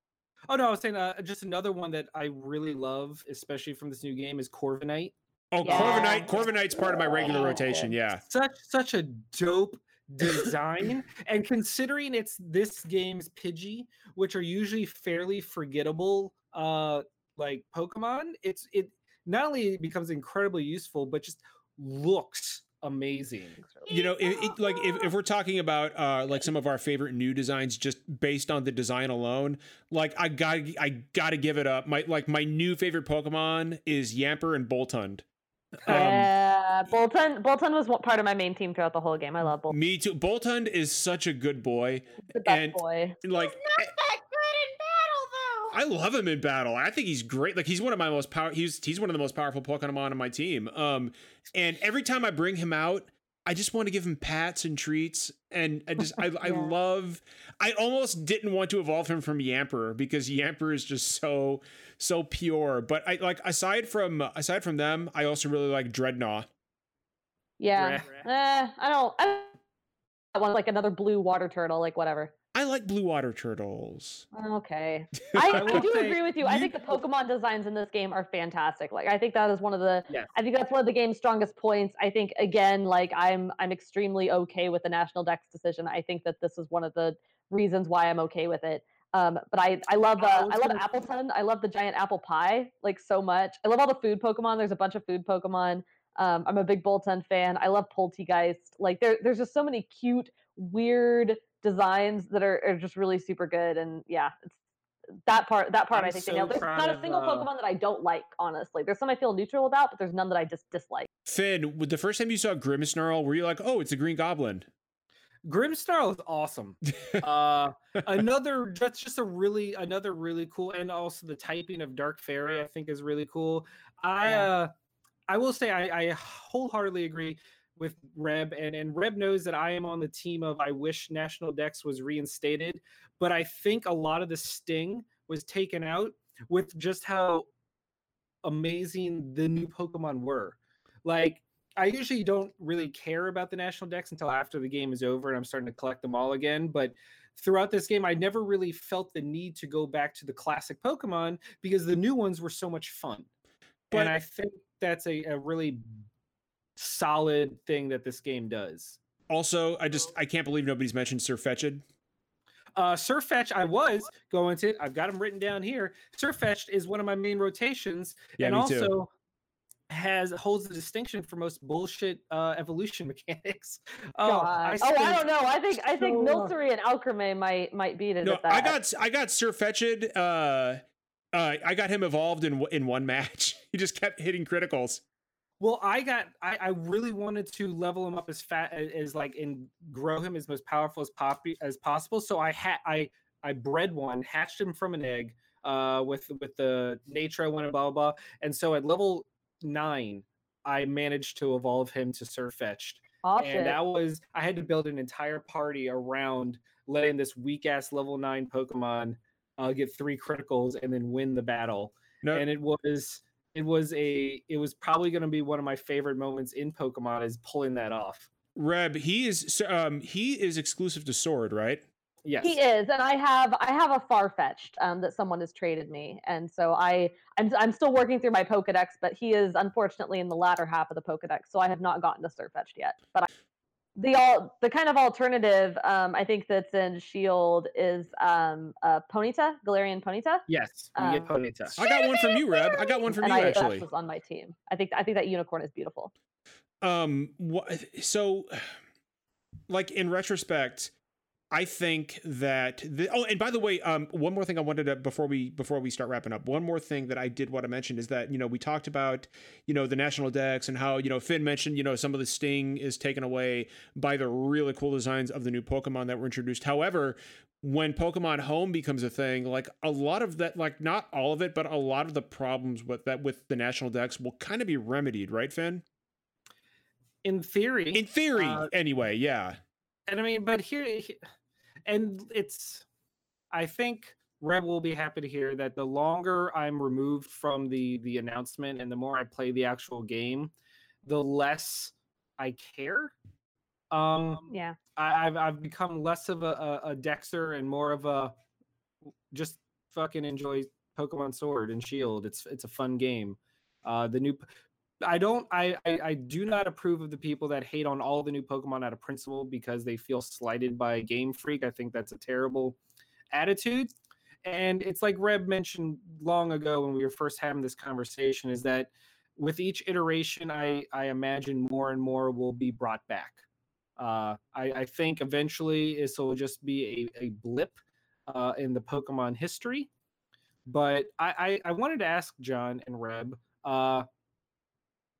Oh no, I was saying uh, just another one that I really love, especially from this new game, is Corviknight. Oh, Yeah. Corviknight. Corviknight's part of my regular rotation. Yeah. such such a dope design and considering it's this game's pidgey which are usually fairly forgettable uh like pokemon it's it not only becomes incredibly useful but just looks amazing You know, if, it, like if, if we're talking about uh like some of our favorite new designs just based on the design alone, like I got I got to give it up. My like my new favorite Pokemon is Yamper and Boltund. Um, yeah, Boltund. Boltund was part of my main team throughout the whole game. I love Boltund. Me too. Boltund is such a good boy. The best and- boy. Like Not that good in battle though. I love him in battle. I think he's great. Like he's one of my most power. He's he's one of the most powerful Pokemon on my team. Um, and every time I bring him out, I just want to give him pats and treats. And I just I I love. I almost didn't want to evolve him from Yamper because Yamper is just so so pure. But I like aside from aside from them, I also really like Drednaw. Yeah. Rah. Eh, I don't. I don't I want like another blue water turtle, like whatever. I like blue water turtles. Okay. I, I I do say, agree with you. I think the Pokemon designs in this game are fantastic. Like I think that is one of the Yes. I think that's one of the game's strongest points. I think again, like I'm I'm extremely okay with the National Dex decision. I think that this is one of the reasons why I'm okay with it. Um, but I I love uh, I I, love Appletun. I love the giant apple pie like so much. I love all the food Pokemon. There's a bunch of food Pokemon. Um, I'm a big Boltund fan. I love Polteageist. Like there, there's just so many cute, weird designs that are, are just really super good. And yeah, it's that part. That part I I'm think so they nailed. There's not a of, single uh, Pokemon that I don't like. Honestly, there's some I feel neutral about, but there's none that I just dislike. Finn, with the first time you saw Grimmsnarl, were you like, oh, it's a Green Goblin? Grimmsnarl is awesome. uh another that's just a really another really cool and also the typing of dark fairy i think is really cool i Yeah. uh i will say i i wholeheartedly agree with reb and and reb knows that i am on the team of i wish national dex was reinstated but i think a lot of the sting was taken out with just how amazing the new pokemon were like I usually don't really care about the National Dex until after the game is over and I'm starting to collect them all again. But throughout this game, I never really felt the need to go back to the classic Pokemon because the new ones were so much fun. But- and I think that's a, a really solid thing that this game does. Also, I just I can't believe nobody's mentioned Sir Fetch'd. Uh, Surfetch, I was going to. I've got them written down here. Surfetch is one of my main rotations, Yeah, and me too. also has holds the distinction for most bullshit uh, evolution mechanics. Oh, I oh, I don't know. I think I think so long- Milcery and Alcremie might might beat it No, at that. I got I got Sir Fetch'd. Uh, uh, I got him evolved in in one match. He just kept hitting criticals. Well, I got I, I really wanted to level him up as fat as, as like and grow him as most powerful as pop as possible. So I had I I bred one, hatched him from an egg, uh, with with the nature I wanted, blah blah blah. And so at level nine, I managed to evolve him to Sir Fetch'd. oh, and that was I had to build an entire party around letting this weak ass level nine Pokemon uh, get three criticals and then win the battle. No, And it was it was a it was probably going to be one of my favorite moments in Pokemon is pulling that off. Reb, he is so, um he is exclusive to Sword, right? Yes. He is, and I have I have a Farfetch'd um, that someone has traded me, and so I I'm I'm still working through my Pokedex, but he is unfortunately in the latter half of the Pokedex, so I have not gotten to Sirfetch'd yet. But I, the all the kind of alternative um, I think that's in Shield is um, uh, Ponyta, Galarian Ponyta, Yes. You get Um, Ponyta. I got one from you, Reb. I got one from and you I actually. Ash was on my team. I think I think that unicorn is beautiful. Um, what? So, like in retrospect, I think that the. Oh, and by the way, um, one more thing I wanted to before we before we start wrapping up. One more thing that I did want to mention is that you know we talked about you know the National Dex and how you know Finn mentioned you know some of the sting is taken away by the really cool designs of the new Pokemon that were introduced. However. When Pokemon Home becomes a thing, like a lot of that, like not all of it, but a lot of the problems with that with the National Dex will kind of be remedied, right, Finn? In theory. In theory, Uh, anyway, yeah. and I mean, but here, he- and it's, I think Reb will be happy to hear that the longer I'm removed from the the announcement and the more I play the actual game, the less I care. Um, Yeah, I, I've I've become less of a, a, a Dexter and more of a just fucking enjoy Pokemon Sword and Shield. It's it's a fun game. Uh, the new, I don't I, I I do not approve of the people that hate on all the new Pokemon out of principle because they feel slighted by Game Freak. I think that's a terrible attitude. And it's like Reb mentioned long ago when we were first having this conversation is that with each iteration, I I imagine more and more will be brought back. Uh, I, I think eventually this will just be a, a blip uh, in the Pokemon history. But I, I, I wanted to ask John and Reb,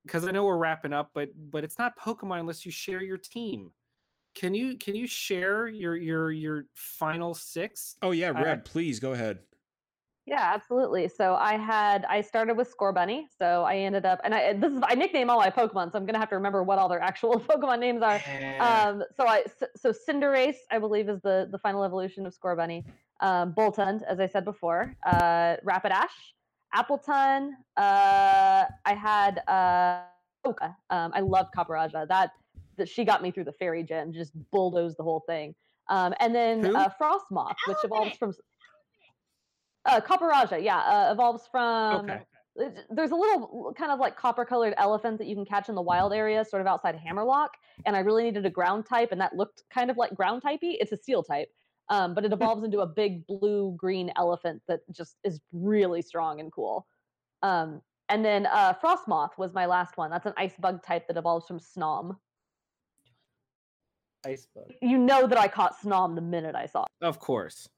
because I know we're wrapping up, but but it's not Pokemon unless you share your team. Can you can you share your your your final six? Oh yeah, I- Reb, please go ahead. Yeah, absolutely. So I had I started with Scorbunny. So I ended up and I this is I nickname all my Pokemon, so I'm gonna have to remember what all their actual Pokemon names are. Um, so I so Cinderace, I believe, is the the final evolution of Scorbunny. Um, Boltund, as I said before, uh, Rapidash, Appletun. Uh, I had uh, Oka. Um, I loved Copperajah. That that she got me through the fairy gen, just bulldozed the whole thing. Um, and then Who? uh, Frostmoth, which evolves from uh, Copperajah. Yeah, uh, evolves from okay. there's a little kind of like copper colored elephant that you can catch in the wild area, sort of outside Hammerlocke. And I really needed a ground type, and that looked kind of like ground typey. It's a steel type, um, but it evolves into a big blue green elephant that just is really strong and cool. Um, and then uh, Frostmoth was my last one. That's an ice bug type that evolves from Snom. Ice bug. You know that I caught Snom the minute I saw it. Of course.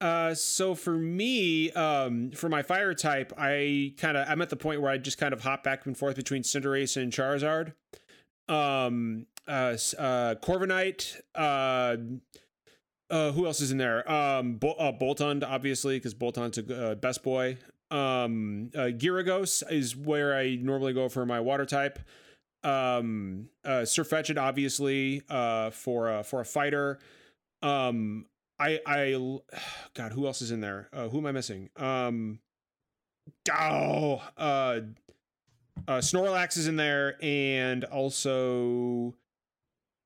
Uh, so for me, um, for my fire type, I kind of I'm at the point where I just kind of hop back and forth between Cinderace and Charizard. Um, uh, uh, Corviknight. Uh, uh, who else is in there? Um, Bol- uh, Boltund, obviously, because Boltund's a uh, best boy. Um, uh, Gyarados is where I normally go for my water type. Um, uh, obviously, uh, for uh, for a fighter. Um, I I God, who else is in there? Uh, who am I missing? Um, oh, uh, uh, Snorlax is in there, and also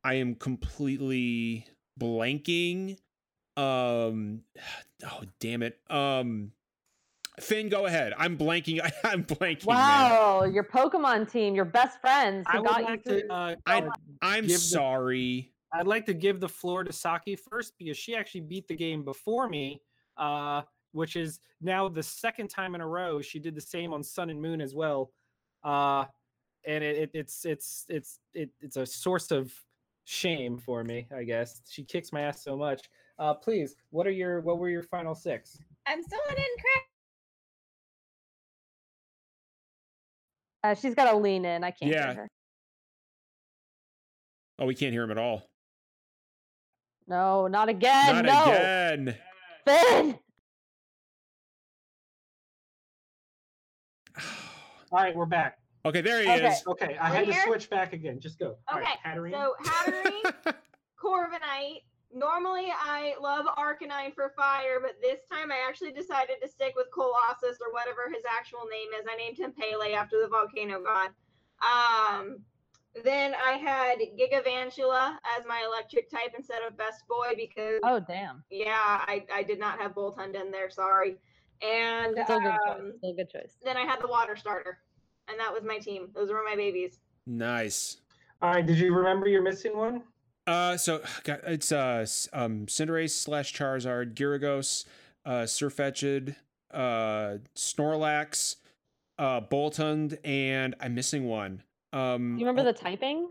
I am completely blanking. Um, oh damn it. Um, Finn, go ahead. I'm blanking. I'm blanking. man. Wow, your Pokemon team, your best friends I got you like through. to. Uh, I- I'm give the- sorry. I'd like to give the floor to Saki first because she actually beat the game before me, uh, which is now the second time in a row. She did the same on Sun and Moon as well. Uh, and it, it it's it's it's it, it's a source of shame for me, I guess. She kicks my ass so much. Uh, please, what are your what were your final six? I'm still in crack. Uh, she's got to lean in. I can't Yeah. hear her. Oh, we can't hear him at all. No, not again. Not no. again. Finn. All right, we're back. Okay, there he Okay. is. Okay, I We're had to here? switch back again. Just go. All right, Okay, Hatterene. so Hatterene, Corviknight. Normally, I love Arcanine for fire, but this time I actually decided to stick with Colossus or whatever his actual name is. I named him Pele after the volcano god. Um, then I had Gigavantula as my electric type instead of Best Boy because Oh damn. yeah, I, I did not have Boltund in there. Sorry. And Still a good choice. um, Still a good choice. then I had the water starter, and that was my team. Those were my babies. nice. All right, did you remember you're missing one? Uh, so God, it's uh um Cinderace slash Charizard, Gyarados, uh Sirfetch'd, uh Snorlax, uh Boltund, and I'm missing one. Um, You remember oh, the typing?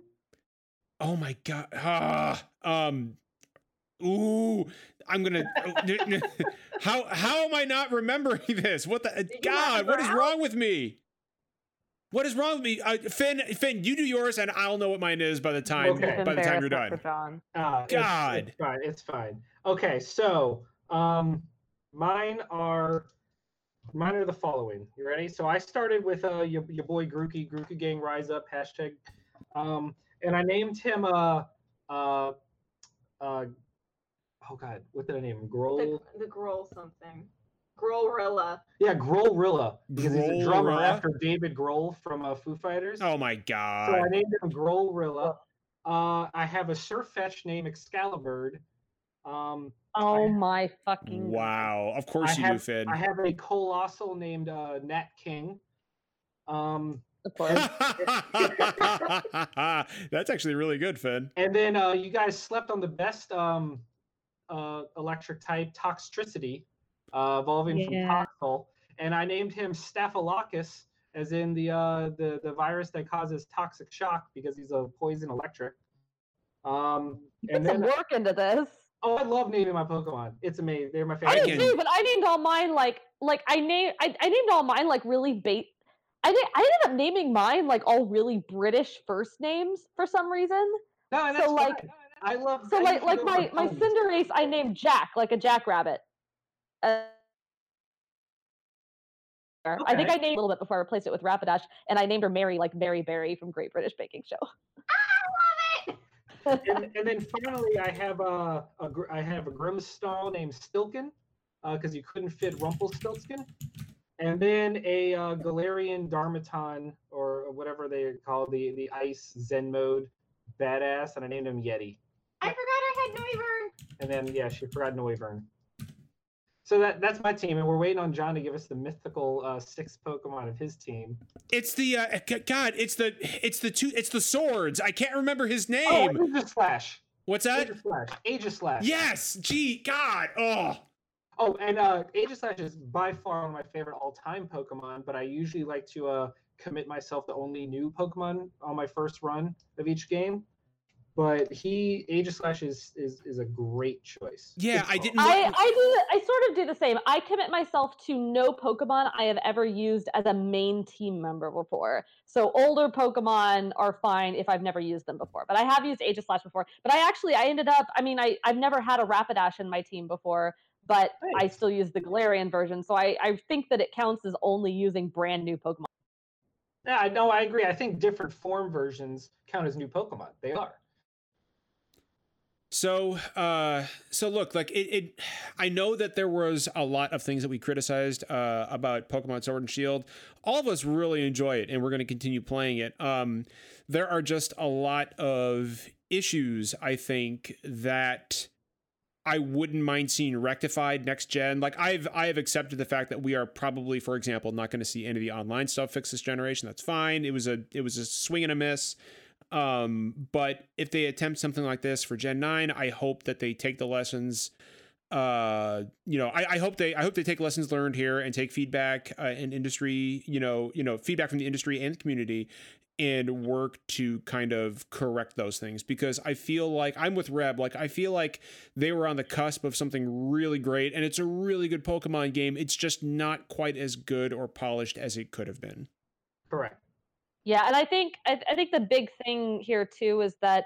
Oh my god. Ah, um Ooh, I'm gonna. oh, n- n- how how am I not remembering this? What the you God? What is wrong with me? What is wrong with me? Uh, Finn, Finn, you do yours, and I'll know what mine is by the time Okay. by the time you're done. Uh, it's- God. it's, fine. It's fine. Okay, so um, mine are mine are the following. You ready? So I started with uh your, your boy Grookey, Grookey Gang Rise Up hashtag, um, and I named him uh uh uh oh god, what did I name him? The, Grohl. the Growl something. Growlrilla. Yeah, Growlrilla because he's a drummer after David Grohl from uh, Foo Fighters. Oh my god! So I named him Growlrilla. Uh, I have a Surfetch named Excalibur. Um, Oh my fucking. Wow. Of course I you do, Finn. I have a Coalossal named uh, Nat King. Um, Of course. That's actually really good, Finn. and then uh, you guys slept on the best um, uh, electric type, Toxtricity, uh, evolving Yeah. from Toxel. And I named him Staphylococcus, as in the, uh, the the virus that causes toxic shock because he's a poison electric. Um, Put and some then work into this. oh, I love naming my Pokemon. It's amazing. They're my I favorite. did can- too, but I named all mine like like I named I, I named all mine like really bait. I did, I ended up naming mine like all really British first names for some reason. No, and that's so, like- fine. I love. So I like like my my. Cinderace I named Jack like a jackrabbit. Uh, I think I named a little bit before I replaced it with Rapidash, and I named her Mary like Mary Berry from Great British Baking Show. I love it. and, and then finally, I have a, a gr- have a Grimstall named Stilkin, because you couldn't fit Rumpelstiltskin, and then a uh, Galarian Darmaton or whatever they call the the Ice Zen mode badass, and I named him Yeti. I forgot I had Noivern. And then yeah, she forgot Noivern. So that that's my team, and we're waiting on John to give us the mythical uh, six Pokemon of his team. It's the uh, God. It's the it's the two. It's the swords. I can't remember his Oh, name. Aegislash. What's that? Aegislash. Aegis Slash. Yes. Gee. God. Oh. Oh, and uh, Aegislash is by far one of my favorite all-time Pokemon, but I usually like to uh, commit myself to only new Pokemon on my first run of each game. But he Aegislash is is is a great choice. Yeah. I didn't. I, I do the- I sort of do the same. I commit myself to no Pokemon I have ever used as a main team member before. So older Pokemon are fine if I've never used them before. But I have used Aegislash before. But I actually I ended up I mean I I've never had a Rapidash in my team before, but I still use the Galarian version. So I I think that it counts as only using brand new Pokemon. Yeah, no. I agree. I think different form versions count as new Pokemon. They are. So, uh, so look, like it, it, I know that there was a lot of things that we criticized uh, about Pokemon Sword and Shield. All of us really enjoy it, and we're going to continue playing it. Um, there are just a lot of issues, I think, that I wouldn't mind seeing rectified next gen. Like I've I have accepted the fact that we are probably, for example, not going to see any of the online stuff fixed this generation. That's fine. It was a it was a swing and a miss. Um, but if they attempt something like this for Gen 9, I hope that they take the lessons uh, you know, I, I, hope they I hope they take lessons learned here and take feedback uh, in industry, you know, you know, feedback from the industry and the community, and work to kind of correct those things because I feel like I'm with Reb. Like I feel like they were on the cusp of something really great, and it's a really good Pokemon game. It's just not quite as good or polished as it could have been. Correct. Yeah, and I think I, I think the big thing here too is that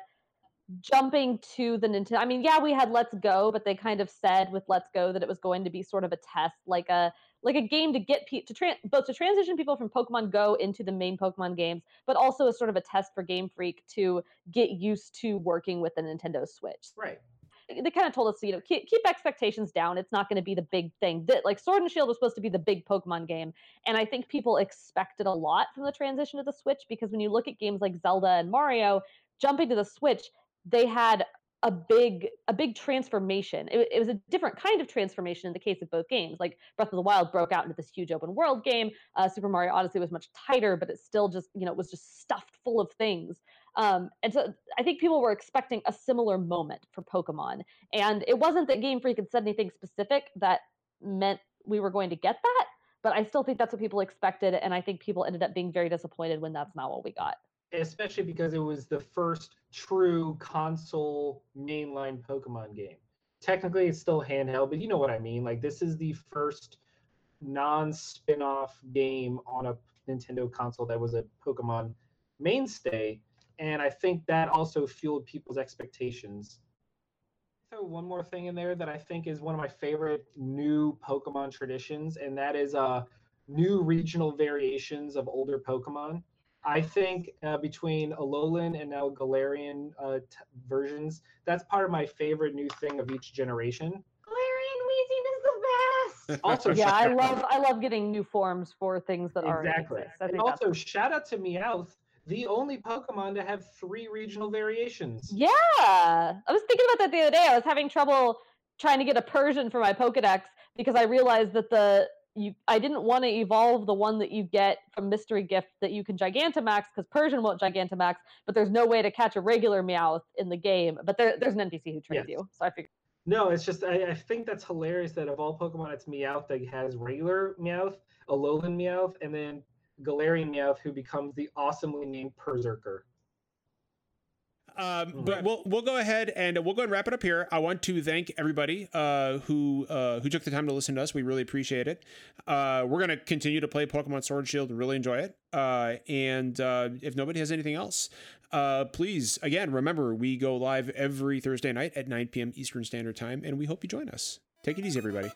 jumping to the Nintendo. I mean, yeah, we had Let's Go, but they kind of said with Let's Go that it was going to be sort of a test, like a like a game to get pe- to tra- both to transition people from Pokemon Go into the main Pokemon games, but also as sort of a test for Game Freak to get used to working with the Nintendo Switch. Right. They kind of told us, you know, keep, keep expectations down. It's not going to be the big thing. That like Sword and Shield was supposed to be the big Pokemon game, and I think people expected a lot from the transition to the Switch because when you look at games like Zelda and Mario, jumping to the Switch, they had a big a big transformation. It, it, was a different kind of transformation in the case of both games. Like Breath of the Wild broke out into this huge open world game. Uh, Super Mario Odyssey was much tighter, but it still just you know was just stuffed full of things. Um, and so I think people were expecting a similar moment for Pokemon, and it wasn't that Game Freak had said anything specific that meant we were going to get that. But I still think that's what people expected, and I think people ended up being very disappointed when that's not what we got especially because it was the first true console mainline Pokemon game. Technically, it's still handheld, but you know what I mean. Like, this is the first non spin off game on a Nintendo console that was a Pokemon mainstay. And I think that also fueled people's expectations. So, one more thing in there that I think is one of my favorite new Pokemon traditions, and that is uh, new regional variations of older Pokemon. I think uh, between Alolan and now Galarian uh, t- versions, that's part of my favorite new thing of each generation. Galarian Weezing is the best. Also, yeah, I love I love getting new forms for things that are exactly. And also, shout out to Meowth, the only Pokemon to have three regional variations. Yeah, I was thinking about that the other day. I was having trouble trying to get a Persian for my Pokedex because I realized that the you I didn't want to evolve the one that you get from Mystery Gift that you can Gigantamax because Persian won't Gigantamax, but there's no way to catch a regular Meowth in the game. But there, there's an NPC who trains yes. you, so I figured. No, it's just I, I, think that's hilarious that of all Pokemon, it's Meowth that has regular Meowth, Alolan Meowth, and then Meowth who becomes the awesomely named Perrserker. Um, but we'll we'll go ahead and we'll go and wrap it up here. I want to thank everybody uh, who uh, who took the time to listen to us. We really appreciate it. Uh, we're gonna continue to play Pokemon Sword and Shield. And really enjoy it. Uh, and uh, if nobody has anything else, uh, please again remember we go live every Thursday night at 9 p.m. Eastern Standard Time, and we hope you join us. Take it easy, everybody.